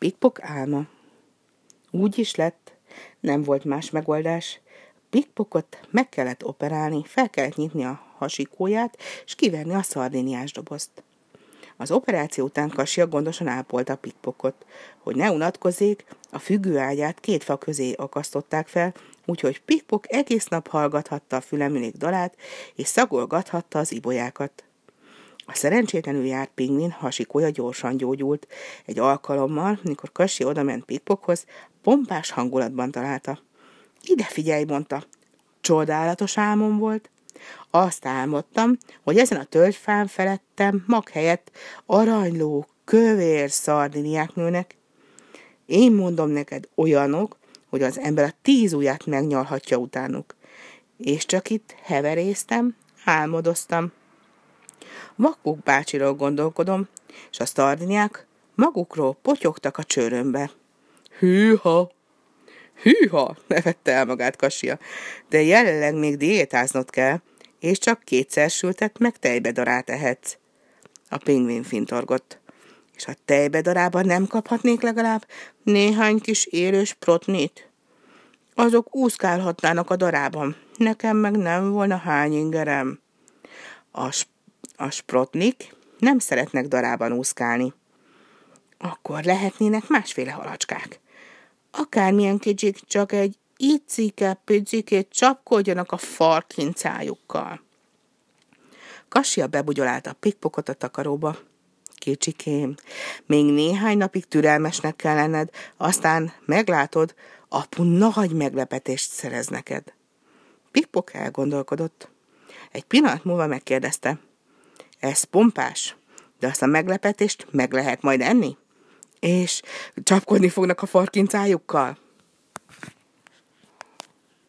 Pikpok álma. Úgy is lett, nem volt más megoldás. Pikpokot meg kellett operálni, fel kellett nyitni a hasikóját, és kiverni a szardiniás dobozt. Az operáció után Kasia gondosan ápolta Pikpokot. Hogy ne unatkozzék, a függőágyát két fa közé akasztották fel, úgyhogy Pikpok egész nap hallgathatta a fülemülék dalát, és szagolgathatta az ibolyákat. A szerencsétlenül járt pingvin hasikója gyorsan gyógyult. Egy alkalommal, mikor Kasi odament Pikpokhoz, pompás hangulatban találta. Ide figyelj, mondta. Csodálatos álmom volt. Azt álmodtam, hogy ezen a tölgyfán felettem mag helyett aranyló, kövér szardiniák nőnek. Én mondom neked olyanok, hogy az ember a tíz ujját megnyalhatja utánuk. És csak itt heveréztem, álmodoztam. Vakpuk bácsiról gondolkodom, és a szardiniák magukról potyogtak a csőrömbe. Hűha! Hűha! nevette el magát Kasia. De jelenleg még diétáznod kell, és csak kétszer sültet meg tejbedarát ehetsz. A pingvin fintorgott. És a tejbedarában nem kaphatnék legalább néhány kis élős protnit? Azok úszkálhatnának a darában, nekem meg nem volna hány ingerem. A, a sprotnik nem szeretnek darában úszkálni. Akkor lehetnének másféle halacskák. Akármilyen kicsik, csak egy icike picikét csapkodjanak a farkincájukkal. Kasia bebugyolálta a pikpokot a takaróba. Kicsikém, még néhány napig türelmesnek kell lenned, aztán meglátod, apu nagy meglepetést szerez neked. Pikpok elgondolkodott. Egy pillanat múlva megkérdezte. Ez pompás, de azt a meglepetést meg lehet majd enni? És csapkodni fognak a farkincájukkal?